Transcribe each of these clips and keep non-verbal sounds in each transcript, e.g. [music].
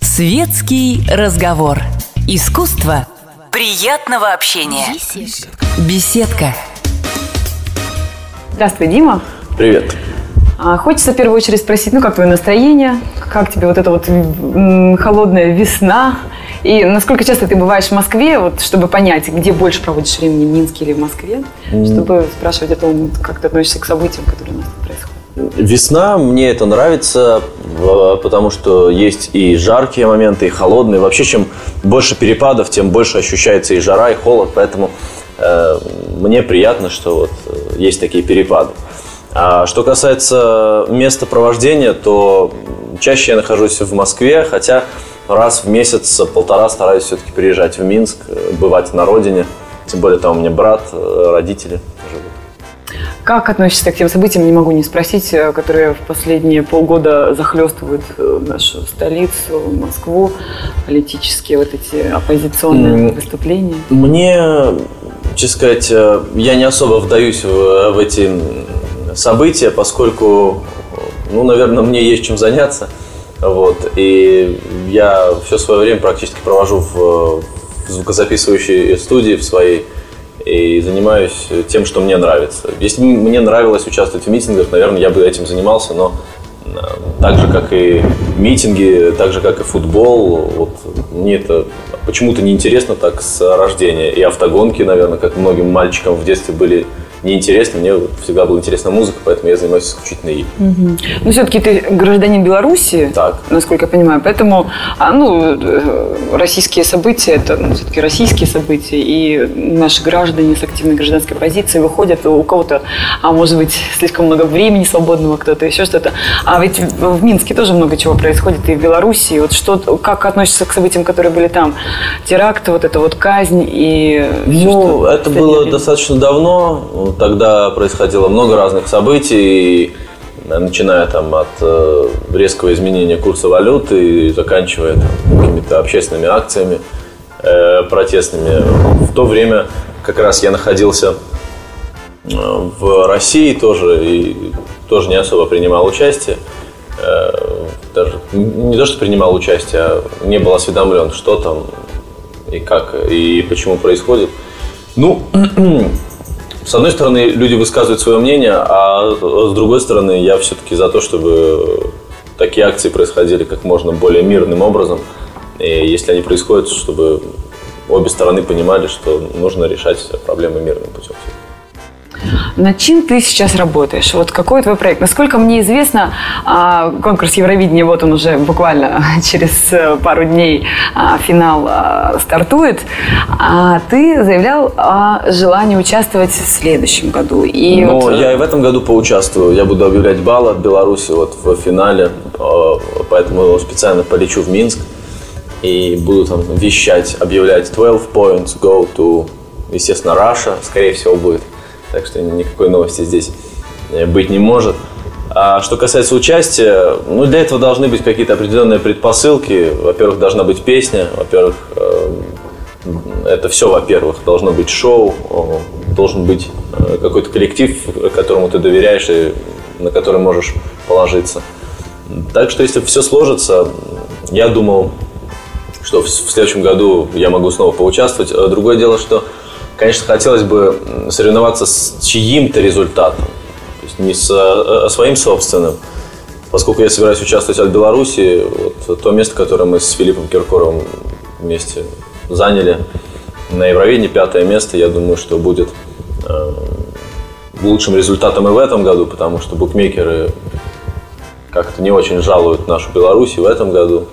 Светский разговор. Искусство приятного общения. Беседка. Здравствуй, Дима. Привет. А, Хочется в первую очередь спросить, ну как твое настроение, как тебе вот эта вот холодная весна, и насколько часто ты бываешь в Москве, вот, чтобы понять, где больше проводишь времени, в Минске или в Москве, чтобы спрашивать о том, как ты относишься к событиям, которые у нас тут происходят. Весна, мне это нравится, в- потому что есть и жаркие моменты, и холодные. Вообще, чем больше перепадов, тем больше ощущается и жара, и холод. Поэтому э, мне приятно, что вот э, есть такие перепады. А что касается места провождения, то чаще я нахожусь в Москве, хотя раз в месяц, полтора стараюсь все-таки приезжать в Минск, э, бывать на родине. Тем более там у меня брат, э, родители живут. Как относишься к тем событиям, не могу не спросить, э, которые в последние полгода захлестывают нашу столицу, Москву, политические вот эти оппозиционные выступления? Мне, честно сказать, я не особо вдаюсь в, в эти события, поскольку, ну, наверное, мне есть чем заняться. Вот, и я все свое время практически провожу в, в звукозаписывающей студии в своей и занимаюсь тем, что мне нравится. Если бы мне нравилось участвовать в митингах, наверное, я бы этим занимался, но э, так же, как и митинги, так же, как и футбол, вот мне это почему-то неинтересно так с рождения. И автогонки, наверное, как многим мальчикам в детстве были неинтересны. Мне всегда была интересна музыка, поэтому я занимаюсь исключительно ей. Но все-таки ты гражданин Беларуси, Так. насколько я понимаю, поэтому а, ну, э, российские события это все-таки российские события, и наши граждане с активной гражданской позицией выходят, у кого-то, а может быть, слишком много времени свободного, кто-то еще что-то. А ведь в Минске тоже много чего происходит, и в Беларуси. Вот что, как относишься к событиям, которые были там? Теракт, вот эта вот казнь и Ну, что это было время. достаточно давно. Тогда происходило много разных событий, э, начиная там от э, резкого изменения курса валюты и заканчивая какими-то общественными акциями э, протестными. В то время как раз я находился в России тоже и тоже не особо принимал участие. Даже не то, что принимал участие, а не был осведомлен, что там и как и почему происходит. Ну, [clears throat] с одной стороны, люди высказывают свое мнение, а с другой стороны, я все-таки за то, чтобы такие акции происходили как можно более мирным образом. И если они происходят, чтобы обе стороны понимали, что нужно решать проблемы мирным путем. Над чем ты сейчас работаешь? Вот какой твой проект? Насколько мне известно, а, конкурс Евровидения, вот он уже буквально [laughs] через э, пару дней а, финал а, стартует. А ты заявлял о желании участвовать в следующем году. И Но вот, э, я и в этом году поучаствую. Я буду объявлять баллы от Беларуси вот в финале, поэтому специально полечу в Минск и буду там вещать, объявлять 12 points go to, естественно, Russia, скорее всего, будет. Так что никакой новости здесь э, быть не может. А что касается участия, ну, для этого должны быть какие-то определенные предпосылки. Во-первых, должна быть песня, во-первых, э, это все, во-первых, должно быть шоу, должен быть э, какой-то коллектив, которому ты доверяешь и на который можешь положиться. Так что, если все сложится, я думал, что в в следующем году я могу снова поучаствовать. А Другое дело, что, конечно, хотелось бы соревноваться с чьим-то результатом, то есть не с э, своим собственным. Поскольку я собираюсь участвовать от Беларуси, вот то место, которое мы с Филиппом Киркоровым вместе заняли на Евровидении, пятое место, я думаю, что будет э, лучшим результатом и в этом году, потому что букмекеры как-то не очень жалуют нашу Беларусь и в этом году.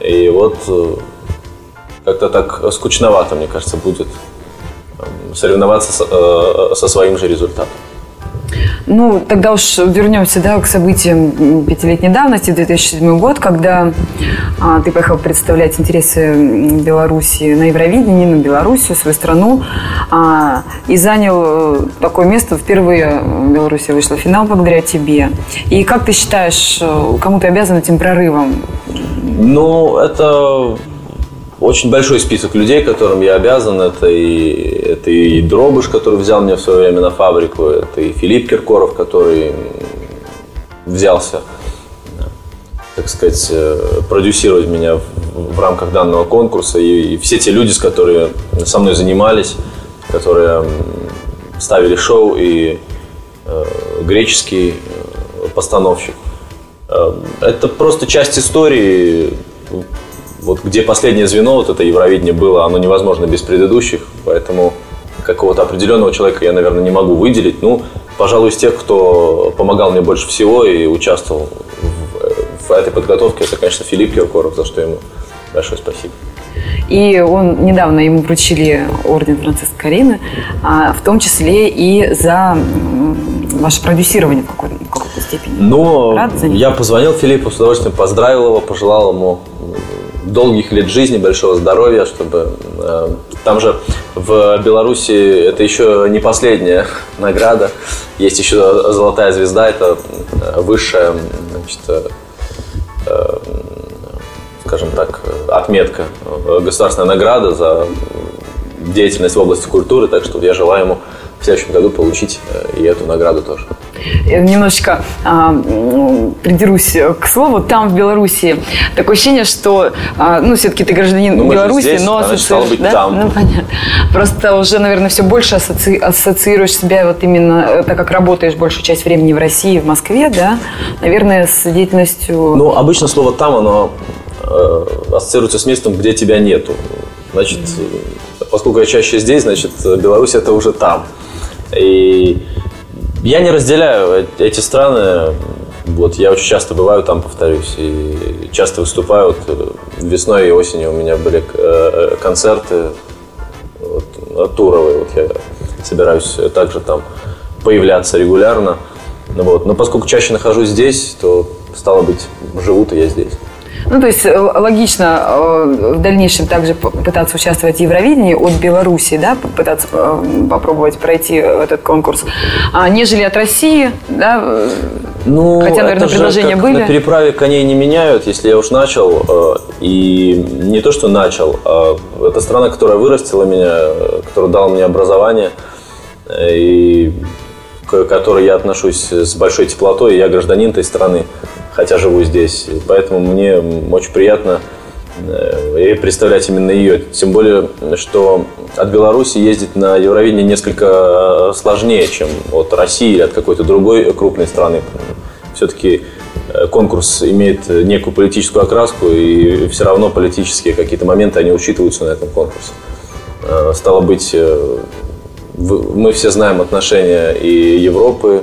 И вот э, как-то так скучновато, мне кажется, будет соревноваться э, со своим же результатом. Ну, тогда уж вернемся да, к событиям пятилетней давности, 2007 год, когда а, ты поехал представлять интересы Беларуси на Евровидении, на Белоруссию, свою страну, а, и занял э, такое место. Впервые э, Белоруссия вышла в финал благодаря тебе. И как ты считаешь, кому ты обязан этим прорывом? Ну, это очень большой список людей, которым я обязан. Это и, это и Дробыш, который взял меня в свое время на фабрику, это и Филипп Киркоров, который взялся, так сказать, э, продюсировать меня в, в рамках данного конкурса. И, и все те люди, с которыми со мной занимались, которые ставили шоу, и э, греческий э, постановщик. Э, это просто часть истории вот где последнее звено, вот это Евровидение было, оно невозможно без предыдущих, поэтому какого-то определенного человека я, наверное, не могу выделить. Ну, пожалуй, из тех, кто помогал мне больше всего и участвовал в, в этой подготовке, это, конечно, Филипп Киркоров, за что ему большое спасибо. И он недавно ему вручили орден Франциска Карины, а, в том числе и за ваше продюсирование в какой-то, в какой степени. Ну, я позвонил Филиппу, с удовольствием поздравил его, пожелал ему долгих лет жизни, большого здоровья, чтобы э, там же в Беларуси это еще не последняя [laughs] награда, есть еще золотая звезда, это э, высшая, значит, э, э, скажем так, отметка, э, государственная награда за деятельность в области культуры, так что я желаю ему в следующем году получить э, и эту награду тоже. Я немножечко а, придерусь к слову. Там, в Беларуси, такое ощущение, что, а, ну, все-таки ты гражданин ну, Беларуси, здесь, но ассоциируешь, да? Там. Ну, понятно. Просто уже, наверное, все больше асоци... ассоциируешь себя вот именно, э, так как работаешь большую часть времени в России, в Москве, да, наверное, с деятельностью... Ну, обычно слово «там», оно э, ассоциируется с местом, где тебя нету. Значит, mm-hmm. поскольку я чаще здесь, значит, Беларусь – это уже там. И я не разделяю эти страны. Вот я очень часто бываю там, повторюсь, и часто выступаю. Вот э, весной и осенью у меня были э, концерты вот, туровые. Вот я собираюсь также там появляться регулярно. Вот. Но поскольку чаще нахожусь здесь, то стало быть, живу-то я здесь. Ну, то есть э, логично э, в дальнейшем также пытаться участвовать в Евровидении от Беларуси, да, пытаться э, попробовать пройти этот конкурс, а, нежели от России, да, ну, хотя, наверное, предложения были. На переправе коней не меняют, если я уж начал, и не то, что начал, а это страна, которая вырастила меня, которая дала мне образование, и к которой я отношусь с большой теплотой, я гражданин этой страны хотя живу здесь. Поэтому мне очень приятно э, представлять именно ее. Тем более, что от Беларуси ездить на Евровидение несколько э, сложнее, чем от России или от какой-то другой крупной страны. Все-таки э, конкурс имеет некую политическую окраску, и все равно политические какие-то моменты, они учитываются на этом конкурсе. Стало быть, мы все знаем отношения и Европы,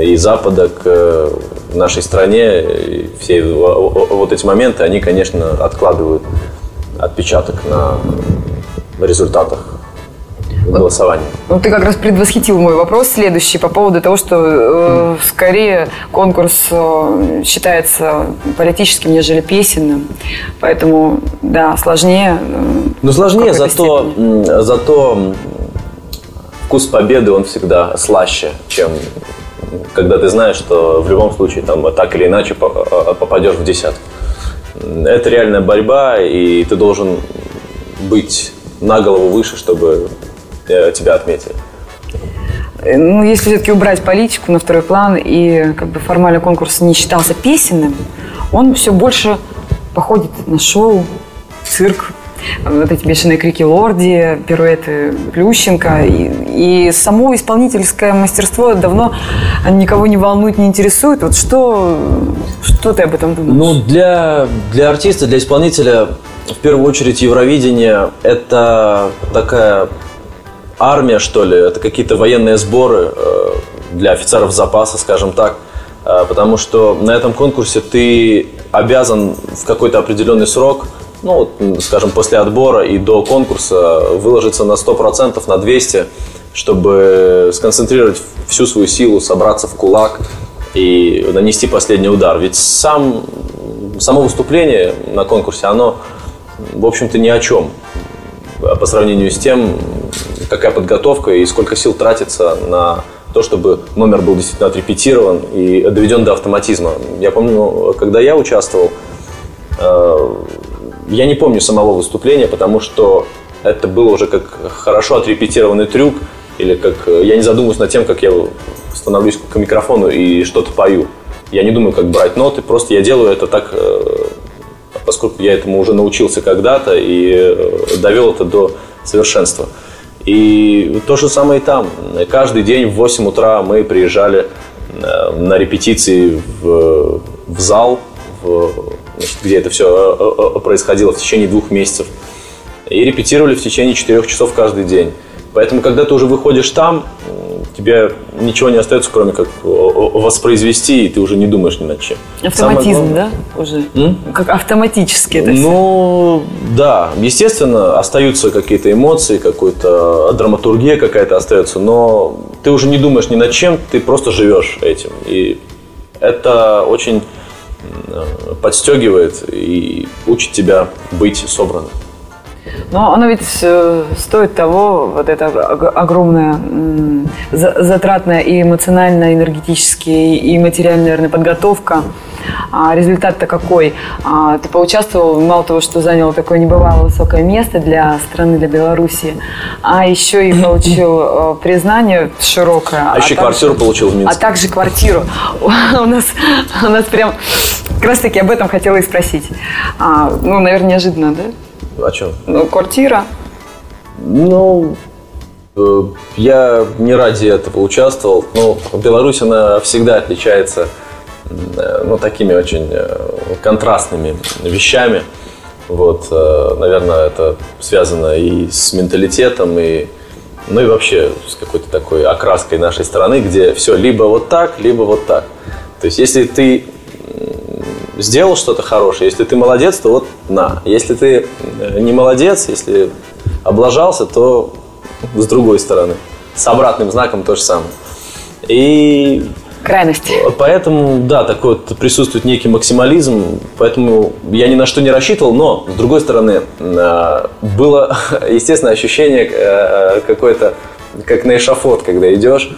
и Запада к нашей стране все вот эти моменты, они, конечно, откладывают отпечаток на результатах голосования. Ну, ты как раз предвосхитил мой вопрос следующий по поводу того, что э, скорее конкурс э, считается политическим, нежели песенным. Поэтому, да, сложнее. Э, ну, сложнее, зато, зато вкус победы, он всегда слаще, чем когда ты знаешь, что в любом случае там так или иначе а, попадешь в десятку. Это реальная борьба, и ты должен быть на голову выше, чтобы э, тебя отметили. Ну, если все-таки убрать политику на второй план, и как бы формально конкурс не считался песенным, он все больше походит на шоу, цирк, вот эти бешеные крики Лорди, пируэты Плющенко. И, и само исполнительское мастерство давно никого не волнует, не интересует. Вот что, что ты об этом думаешь? Ну, для, для артиста, для исполнителя, в первую очередь, Евровидение – это такая армия, что ли, это какие-то военные сборы э, для офицеров запаса, скажем так, э, потому что на этом конкурсе ты обязан в какой-то определенный срок – ну, скажем, после отбора и до конкурса выложиться на 100%, на 200%, чтобы сконцентрировать всю свою силу, собраться в кулак и нанести последний удар. Ведь сам, само выступление на конкурсе, оно, в общем-то, ни о чем по сравнению с тем, какая подготовка и сколько сил тратится на то, чтобы номер был действительно отрепетирован и доведен до автоматизма. Я помню, когда я участвовал, э, я не помню самого выступления, потому что это было уже как хорошо отрепетированный трюк, или как я не задумываюсь над тем, как я становлюсь к микрофону и что-то пою. Я не думаю, как брать ноты, просто я делаю это так, поскольку я этому уже научился когда-то и довел это до совершенства. И то же самое и там. Каждый день в 8 утра мы приезжали э, на репетиции в, в зал, в, значит, где это все э, э, происходило в течение двух месяцев. И репетировали в течение четырех часов каждый день. Поэтому, когда ты уже выходишь там, тебе ничего не остается, кроме как воспроизвести, и ты уже не думаешь ни над чем. Автоматизм, да? Уже? М? Как автоматически это Ну, все. да. Естественно, остаются какие-то эмоции, какая-то драматургия какая-то остается, но ты уже не думаешь ни над чем, ты просто живешь этим. И это очень подстегивает и учит тебя быть собранным. Но оно ведь э, стоит того, вот эта огромная затратная и эмоциональная, энергетическая, и материальная, наверное, подготовка. А результат-то какой? А, ты поучаствовал, мало того, что занял такое небывало высокое место для страны, для Беларуси, а еще и получил [laughs] э, признание широкое. А, а еще квартиру получил в Минске. А также квартиру. [laughs] У нас, у нас прям как раз таки об этом хотела и спросить. А, ну, наверное, неожиданно, да? О чем? Ну, квартира. Ну, э, я не ради этого участвовал. Но Беларусь, она всегда отличается ну, такими очень э, контрастными вещами. Вот, наверное, это связано и с менталитетом, и, ну и вообще с какой-то такой окраской нашей страны, где все либо вот так, либо вот так. То есть, если ты сделал что-то хорошее, если ты молодец, то вот на. Если ты э, не молодец, если облажался, то с другой стороны. С обратным знаком то же самое. И крайности. Поэтому, да, такой вот присутствует некий максимализм, поэтому я ни на что не рассчитывал, но, с другой стороны, э, было, [laughs] естественно, ощущение э, какое-то, как на эшафот, когда идешь,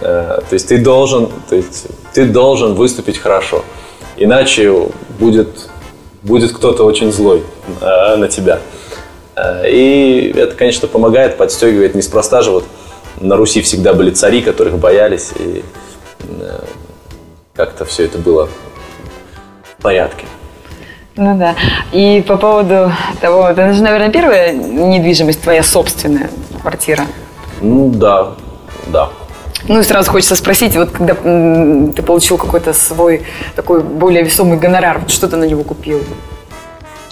то есть ты должен, то есть ты должен выступить хорошо. Иначе будет, будет кто-то очень злой э, на тебя. Э, и это, конечно, помогает, подстегивает. Неспроста же вот на Руси всегда были цари, которых боялись, и э, как-то все это было в порядке. Ну да. И по поводу того, это же, наверное, первая недвижимость твоя собственная квартира. Ну да, да. Ну и сразу хочется спросить, вот когда ты получил какой-то свой такой более весомый гонорар, вот что ты на него купил?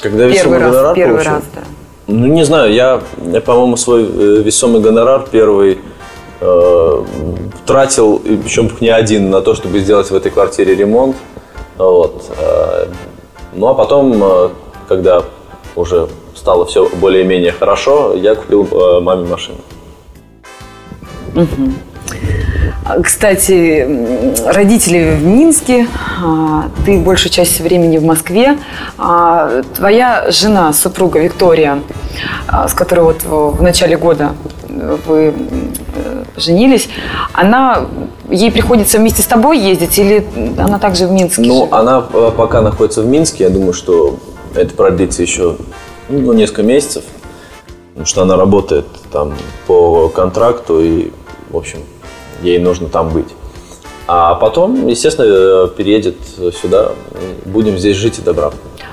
Когда первый раз, гонорар Первый получил? раз, да. Ну, не знаю, я, я по-моему, свой э, весомый гонорар первый э, тратил, причем не один, на то, чтобы сделать в этой квартире ремонт. Вот. Э, ну, а потом, э, когда уже стало все более-менее хорошо, я купил маме машину. Угу. Кстати, родители в Минске, а, ты большую часть времени в Москве. А, твоя жена, супруга Виктория, а, с которой вот в начале года вы э, женились, она, ей приходится вместе с тобой ездить или она также в Минске? Ну, живет? она э, пока находится в Минске, я думаю, что это продлится еще ну, несколько месяцев, потому что она работает там по контракту и, в общем, ей нужно там быть. А потом, естественно, переедет сюда, будем здесь жить и добра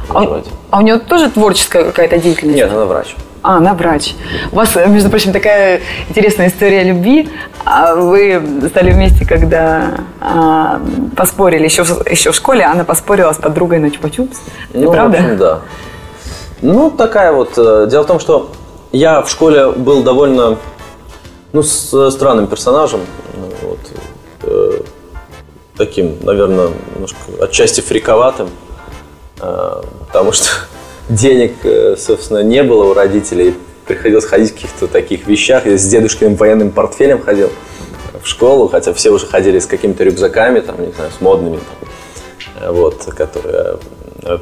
а, а у нее тоже творческая какая-то деятельность? Нет, она врач. А, она врач. У вас, между прочим, такая интересная история любви. А вы стали вместе, когда а, поспорили еще, еще в школе, она поспорила с подругой на чупа-чупс. Ну, правда? В общем, да. Ну, такая вот. Э, дело в том, что я в школе был довольно ну, с странным персонажем. Вот, э, таким, наверное, немножко отчасти фриковатым. Э, потому что денег, э, собственно, не было у родителей. Приходилось ходить в каких-то таких вещах. Я с дедушкиным военным портфелем ходил в школу, хотя все уже ходили с какими-то рюкзаками, там, не знаю, с модными, там, э, вот, которые Э,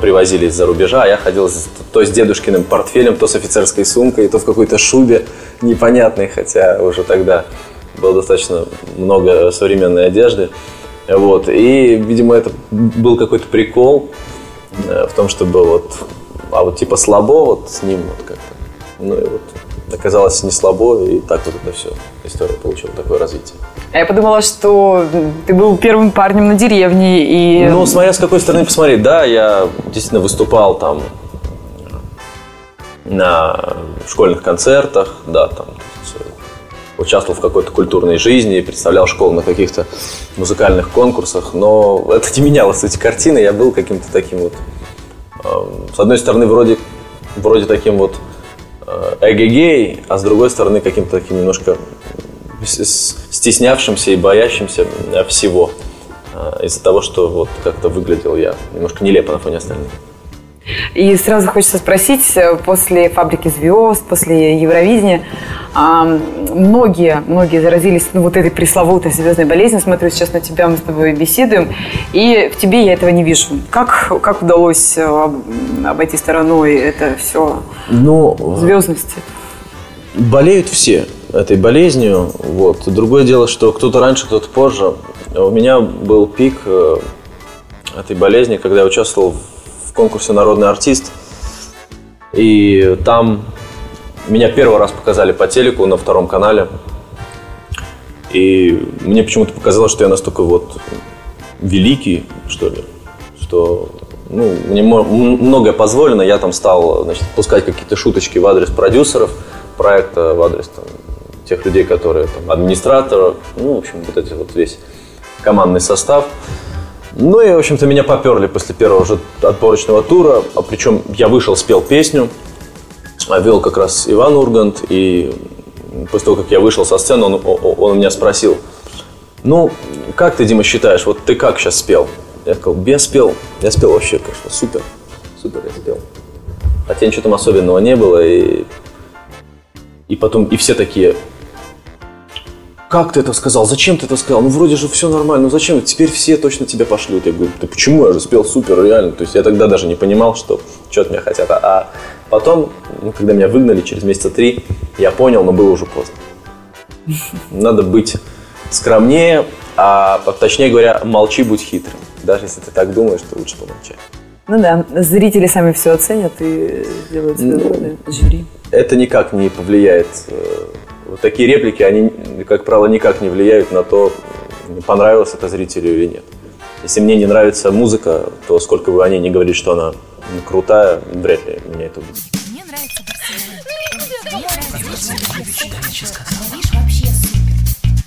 привозили из-за рубежа, а я ходил то с дедушкиным портфелем, то с офицерской сумкой, то в какой-то шубе непонятной, хотя уже тогда было достаточно много современной одежды. Вот. И, видимо, это был какой-то прикол в том, чтобы вот а вот типа слабо вот с ним вот как-то. Ну и вот оказалось не слабо, и так вот это все, история получила такое развитие. А я подумала, что ты был первым парнем на деревне и... Ну, смотря с какой стороны посмотреть, да, я действительно выступал там на школьных концертах, да, там участвовал в какой-то культурной жизни, представлял школу на каких-то музыкальных конкурсах, но это не менялось эти картины, я был каким-то таким вот, э, с одной стороны, вроде, вроде таким вот э, эгегей, а с другой стороны, каким-то таким немножко стеснявшимся и боящимся э, всего э, из-за того, что вот как-то выглядел я немножко нелепо на фоне остальных. И сразу хочется спросить, э, после «Фабрики звезд», после Евровидения, многие, многие заразились ну, вот этой пресловутой звездной болезнью. Смотрю сейчас на тебя, мы с тобой беседуем, и в тебе я этого не вижу. Как, как удалось э, обойти стороной это все ну, звездности? Болеют все этой болезнью. Вот. Другое дело, что кто-то раньше, кто-то позже. У меня был пик э, этой болезни, когда я участвовал в конкурсе «Народный артист». И там меня первый раз показали по телеку на втором канале. И мне почему-то показалось, что я настолько вот великий, что ли, что ну, мне многое позволено. Я там стал значит, пускать какие-то шуточки в адрес продюсеров проекта, в адрес там, тех людей, которые там, администраторов, ну, в общем, вот эти вот весь командный состав. Ну и, в общем-то, меня поперли после первого же отборочного тура. А причем я вышел, спел песню. Вел как раз Иван Ургант. И после того, как я вышел со сцены, он, он меня спросил, ну, как ты, Дима, считаешь, вот ты как сейчас спел? Я сказал, я спел. Я спел вообще, конечно, супер. Супер я спел. Хотя ничего там особенного не было. И, и потом, и все такие, как ты это сказал, зачем ты это сказал, ну вроде же все нормально, ну зачем, теперь все точно тебя пошлют. Я говорю, да почему, я же спел супер, реально. То есть я тогда даже не понимал, что что от меня хотят. А потом, ну, когда меня выгнали через месяца три, я понял, но было уже поздно. Надо быть скромнее, а точнее говоря, молчи, будь хитрым. Даже если ты так думаешь, то лучше помолчать. Ну да, зрители сами все оценят и сделают свои выводы, жюри. Это никак не повлияет э, вот такие реплики, они, как правило, никак не влияют на то, понравилось это зрителю или нет. Если мне не нравится музыка, то сколько бы они ни говорили, что она крутая, вряд ли меня это будет. Мне нравится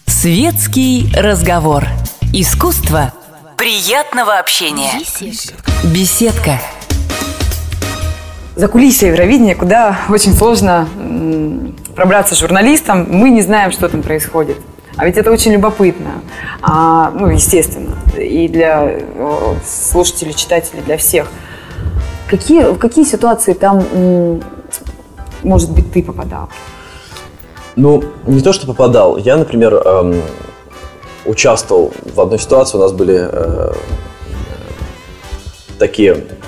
Светский разговор. Искусство приятного общения. Беседка. За кулисье Евровидения, куда очень сложно пробраться журналистам, мы не знаем, что там происходит. А ведь это очень любопытно. А, ну, естественно. И для слушателей, читателей, для всех. Какие, в какие ситуации там, может быть, ты попадал? Ну, не то, что попадал. Я, например, эм, участвовал в одной ситуации. У нас были э, такие Э, э, э,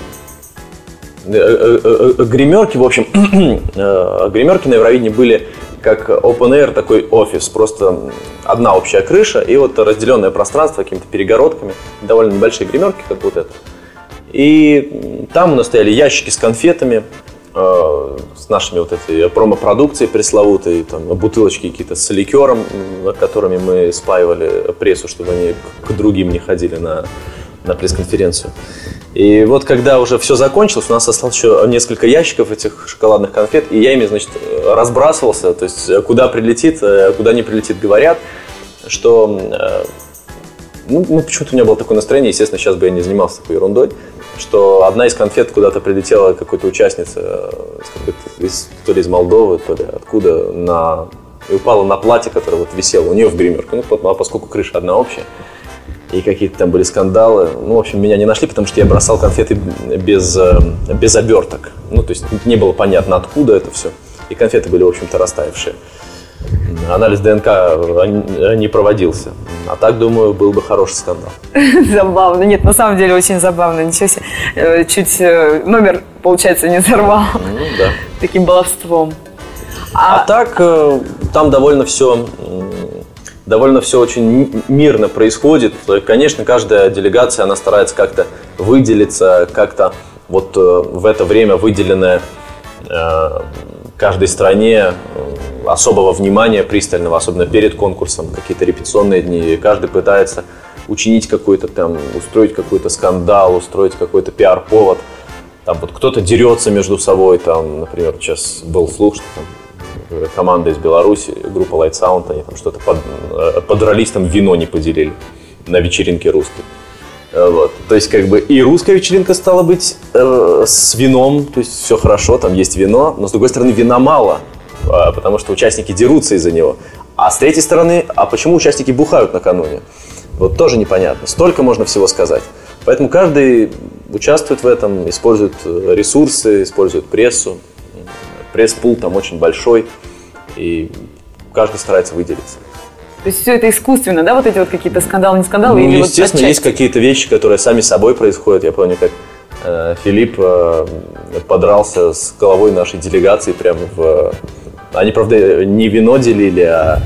гримерки, в общем, [clears throat] гримерки на Евровидении были как open air такой офис, просто одна общая крыша и вот разделенное пространство какими-то перегородками, довольно небольшие гримерки, как вот это. И там у нас стояли ящики с конфетами, э, с нашими вот этой промо-продукцией пресловутой, там бутылочки какие-то с ликером, которыми мы спаивали прессу, чтобы они к другим не ходили на, на пресс-конференцию. И вот когда уже все закончилось, у нас осталось еще несколько ящиков этих шоколадных конфет, и я ими, значит, разбрасывался, то есть куда прилетит, э, куда не прилетит, говорят, что э, ну, ну, почему-то у меня было такое настроение, естественно, сейчас бы я не занимался такой ерундой, что одна из конфет куда-то прилетела какой-то участница, э, из, то ли из Молдовы, то ли откуда, на, и упала на платье, которое вот висело у нее в гримерке, ну, а поскольку крыша одна общая, и какие-то там были скандалы. Ну, в общем, меня не нашли, потому что я бросал конфеты без, э, без оберток. Ну, то есть не было понятно, откуда это все. И конфеты были, в общем-то, растаявшие. Анализ ДНК не проводился. А так, думаю, был бы хороший скандал. [laughs] Забавно. Нет, на самом деле очень забавно. Ничего себе. Э, чуть э, номер, получается, не взорвал. Ну, да. Таким баловством. А, а так, там довольно все довольно все очень мирно происходит. Конечно, каждая делегация, она старается как-то выделиться, как-то вот в это время выделенное каждой стране особого внимания пристального, особенно перед конкурсом, какие-то репетиционные дни. Каждый пытается учинить какой-то там, устроить какой-то скандал, устроить какой-то пиар-повод. Там вот кто-то дерется между собой, там, например, сейчас был слух, что там э, команда из Беларуси, группа Light Sound, они там что-то под, э, подрались, там вино не поделили на вечеринке русской. Э, вот. То есть, как бы и русская вечеринка стала быть э, с вином, то есть все хорошо, там есть вино, но с другой стороны вина мало, э, потому что участники дерутся из-за него. А с третьей стороны, а почему участники бухают накануне? Вот тоже непонятно. Столько можно всего сказать. Поэтому каждый участвует в этом, использует э, ресурсы, использует прессу. Пресс-пул там очень большой, и каждый старается выделиться. То есть все это искусственно, да, вот эти вот какие-то скандалы, не скандалы? Ну, или естественно, вот есть какие-то вещи, которые сами собой происходят. Я помню, как э, Филипп э, подрался с головой нашей делегации прямо в... Они, правда, не вино делили, а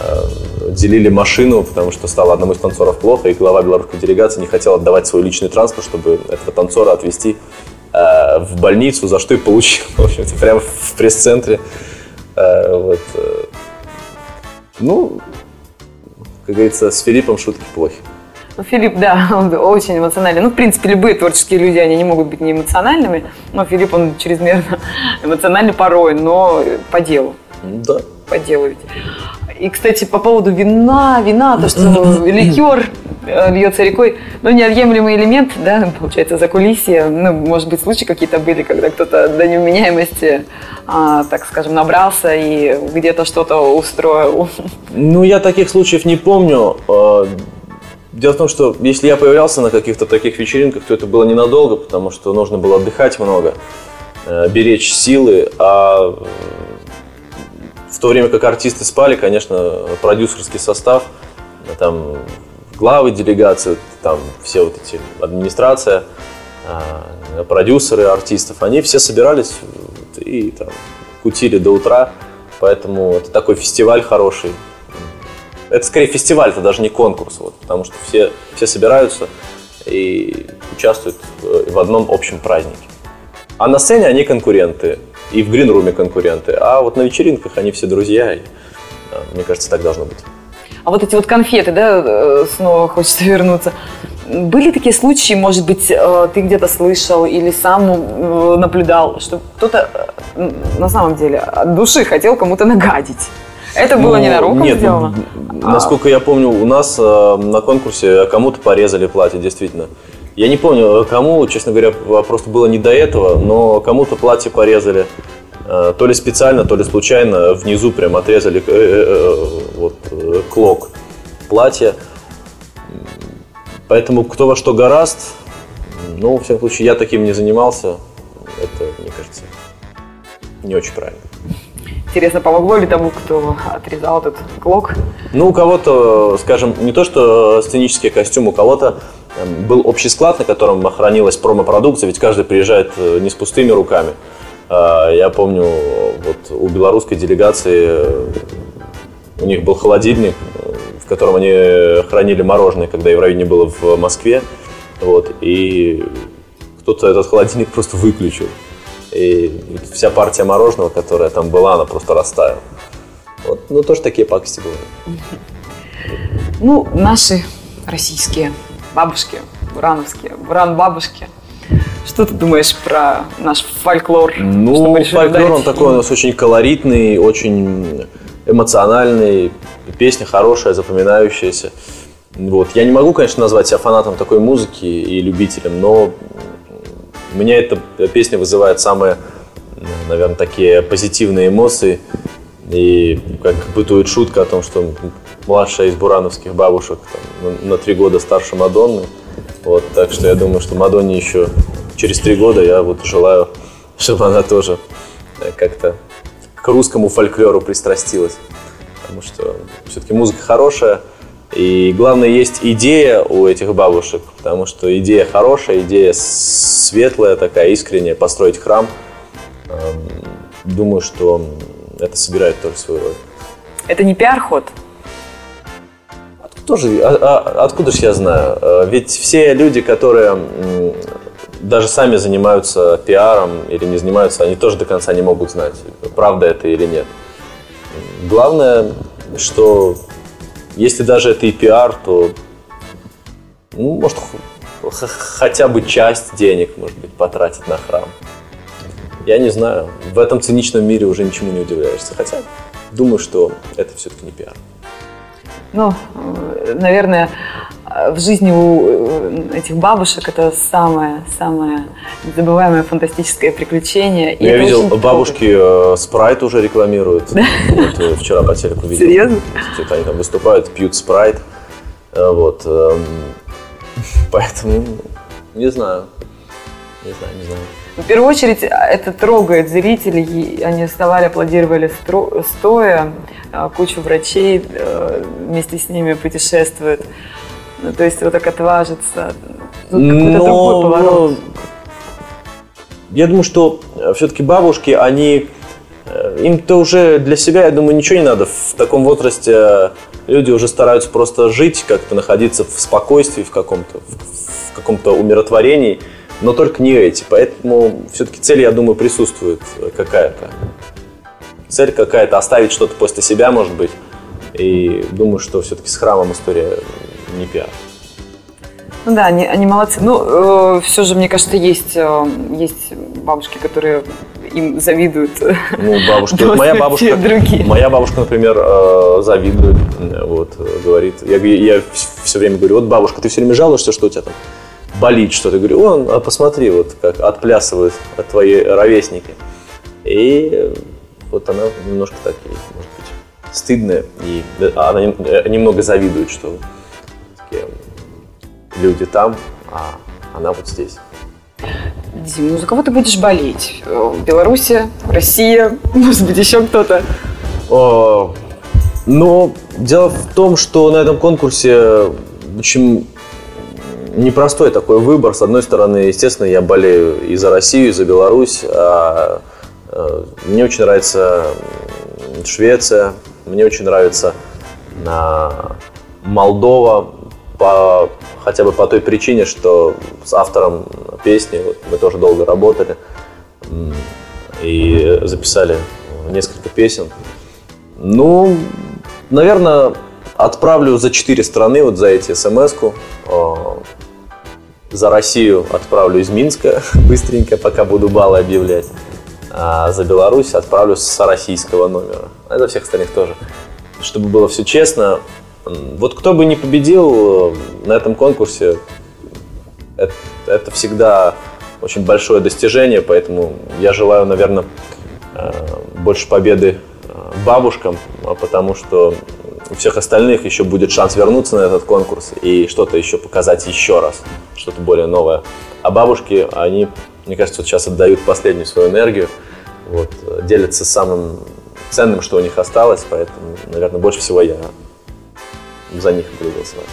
э, делили машину, потому что стало одному из танцоров плохо, и глава белорусской делегации не хотел отдавать свой личный транспорт, чтобы этого танцора отвезти э, в больницу, за что и получил, [laughs] в общем-то, прямо в пресс-центре. Э, вот. Э. Ну, как говорится, с Филиппом шутки плохи. Ну, Филипп, да, [laughs] он очень эмоциональный. Ну, в принципе, любые творческие люди, они не могут быть не эмоциональными. Но Филипп, он чрезмерно [laughs] эмоциональный порой, но по делу. Да. По делу ведь. И, кстати, по поводу вина, вина, то, что [clears throat] ликер э, льется рекой, ну, неотъемлемый элемент, да, получается, за кулисье. Ну, может быть, случаи какие-то были, когда кто-то до невменяемости, а, так скажем, набрался и где-то что-то устроил. Ну, я таких случаев не помню. А, дело в том, что если я появлялся на каких-то таких вечеринках, то это было ненадолго, потому что нужно было отдыхать много, э, беречь силы, а в то время как артисты спали, конечно, продюсерский состав, там главы делегации, там все вот эти администрация, а, продюсеры артистов, они все собирались и там кутили до утра, поэтому это такой фестиваль хороший. Это скорее фестиваль, это даже не конкурс, вот, потому что все, все собираются и участвуют в одном общем празднике. А на сцене они конкуренты и в гринруме конкуренты. А вот на вечеринках они все друзья, и, мне кажется, так должно быть. А вот эти вот конфеты, да, э, снова хочется вернуться. Были такие случаи, может быть, э, ты где-то слышал или сам э, наблюдал, что кто-то на самом деле от души хотел кому-то нагадить? Это было ну, ненароком нет, сделано? А. Насколько я помню, у нас на конкурсе кому-то порезали платье, действительно. Я не помню, кому, честно говоря, просто было не до этого, но кому-то платье порезали. Э, то ли специально, то ли случайно внизу прям отрезали э, э, вот, клок платья. Поэтому кто во что гораст, ну, в всяком случае, я таким не занимался. Это, мне кажется, не очень правильно. Интересно, помогло ли тому, кто отрезал этот клок? Ну, у кого-то, скажем, не то что сценический костюм, у кого-то был общий склад, на котором хранилась промо-продукция, ведь каждый приезжает э, не с пустыми руками. А, я помню, вот у белорусской делегации э, у них был холодильник, в котором они хранили мороженое, когда Евровидение было в Москве. Вот, и кто-то этот холодильник просто выключил. И вся партия мороженого, которая там была, она просто растаяла. Вот, ну, тоже такие пакости бывают. Ну, наши российские бабушки, бурановские, буран-бабушки. Что ты думаешь про наш фольклор? Ну, фольклор, он такой у нас очень колоритный, очень эмоциональный, песня хорошая, запоминающаяся. Вот. Я не могу, конечно, назвать себя фанатом такой музыки и любителем, но меня эта песня вызывает самые, наверное, такие позитивные эмоции. И как бытует шутка о том, что младшая из бурановских бабушек, там, на три года старше Мадонны. Вот, так что я думаю, что Мадонне еще через три года я вот желаю, [laughs] чтобы она тоже э, как-то к русскому фольклору пристрастилась. Потому что все-таки музыка хорошая, и главное, есть идея у этих бабушек, потому что идея хорошая, идея светлая, такая искренняя, построить храм. Эм, думаю, что это собирает тоже свою роль. Это не пиар-ход? Тоже, а, а, откуда же я знаю? Э, ведь все люди, которые даже сами занимаются пиаром или не занимаются, они тоже до конца не могут знать, правда это или нет. Главное, что если даже это и пиар, то ну, может хотя бы часть денег, может быть, потратить на храм. Я не знаю. В этом циничном мире уже ничему не удивляешься. Хотя думаю, что это все-таки не пиар. Ну, наверное, в жизни у этих бабушек это самое, самое незабываемое фантастическое приключение. И Я видел, бабушки э, спрайт уже рекламируют. Да? Вот, э, вчера по телеку видел. Серьезно? Они там выступают, пьют спрайт. Э, вот. Эм, поэтому не знаю. Не знаю, не знаю. В первую очередь это трогает зрителей. Они вставали, аплодировали стоя. А, кучу врачей э, вместе с ними путешествуют. Ну, то есть вот так отважиться. Тут какой-то другой поворот. Я думаю, что э, все-таки бабушки, они э, им-то уже для себя, я думаю, ничего не надо. В таком возрасте люди уже стараются просто жить, как-то находиться в спокойствии, в каком-то, в каком-то умиротворении но только не эти. Поэтому все-таки цель, я думаю, присутствует какая-то. Цель какая-то оставить что-то после себя, может быть. И думаю, что все-таки с храмом история не пиар. Ну да, они, они молодцы. Ну, э, все же, мне кажется, есть, э, есть бабушки, которые им завидуют. Ну, бабушки. Вот моя бабушка, другие. моя бабушка, например, э, завидует, вот, говорит. Я, я все время говорю, вот бабушка, ты все время жалуешься, что у тебя там болит что-то. Говорю, он, а посмотри, вот как отплясывают твои ровесники. И вот она немножко так, может быть, стыдная, и она немного завидует, что люди там, а она вот здесь. Дим, ну за кого ты будешь болеть? Беларусь, Россия, может быть, еще кто-то? Но дело в том, что на этом конкурсе очень непростой такой выбор. С одной стороны, естественно, я болею и за Россию, и за Беларусь. А, а, мне очень нравится Швеция, мне очень нравится а, Молдова, по, хотя бы по той причине, что с автором песни вот, мы тоже долго работали и записали несколько песен. Ну, наверное, отправлю за четыре страны, вот за эти смс-ку за Россию отправлю из Минска [laughs] быстренько, пока буду баллы объявлять. А за Беларусь отправлю с российского номера. А за всех остальных тоже. Чтобы было все честно, вот кто бы не победил э, на этом конкурсе, это, это всегда очень большое достижение, поэтому я желаю, наверное, э, больше победы э, бабушкам, а потому что у всех остальных еще будет шанс вернуться на этот конкурс и что-то еще показать еще раз, что-то более новое. А бабушки, они, мне кажется, вот сейчас отдают последнюю свою энергию, вот, делятся самым ценным, что у них осталось, поэтому, наверное, больше всего я за них буду голосовать.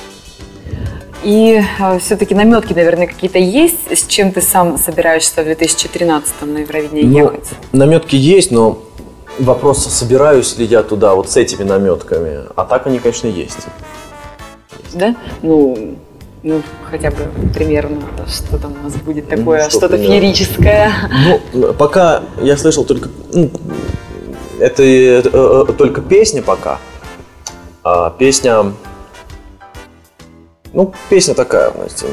И э, все-таки наметки, наверное, какие-то есть, с чем ты сам собираешься в 2013 на Евровидение ну, ехать? Наметки есть, но вопрос, собираюсь ли я туда вот с этими наметками. А так они, конечно, есть. Да? Ну, ну, хотя бы примерно, что там у нас будет ну, такое, ну, что то феерическое. Ну, пока я слышал только... Ну, это, это э, только песня пока. А песня... Ну, песня такая, знаете,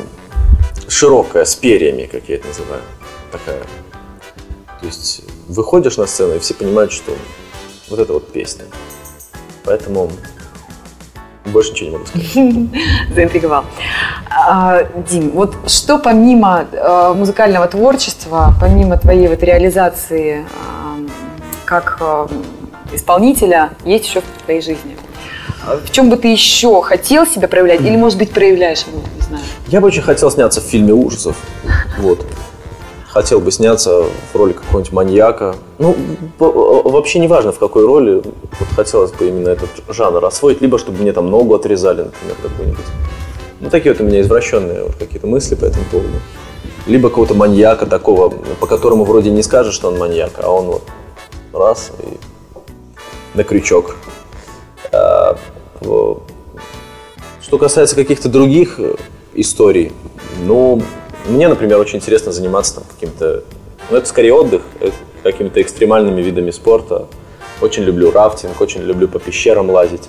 широкая, с перьями, как я это называю. Такая. То есть выходишь на сцену, и все понимают, что вот это вот песня. Поэтому больше ничего не могу сказать. [laughs] Заинтриговал. А, Дим, вот что помимо а, музыкального творчества, помимо твоей вот реализации а, как а, исполнителя, есть еще в твоей жизни? В чем бы ты еще хотел себя проявлять? Или, [clears throat] может быть, проявляешь не знаю? Я бы очень хотел сняться в фильме ужасов. Вот хотел бы сняться в роли какого-нибудь маньяка. Ну, вообще не важно в какой роли, вот хотелось бы именно этот жанр освоить, либо чтобы мне там ногу отрезали, например, какую-нибудь. Ну, такие вот у меня извращенные вот какие-то мысли по этому поводу. Либо какого-то маньяка такого, по которому вроде не скажешь, что он маньяк, а он вот раз и на крючок. А, что касается каких-то других историй, ну, Мне, например, очень интересно заниматься там каким-то, ну это скорее отдых, э, какими-то экстремальными видами спорта. Очень люблю рафтинг, очень люблю по пещерам лазить.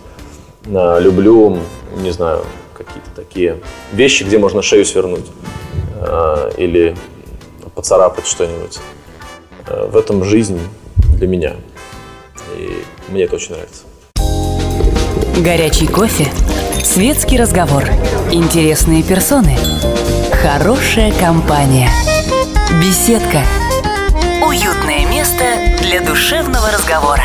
А, люблю, не знаю, какие-то такие вещи, где можно шею свернуть а, или поцарапать что-нибудь. А, в этом жизнь для меня. И мне это очень нравится. Горячий кофе, светский разговор, интересные персоны, хорошая компания, беседка. Уютное место для душевного разговора.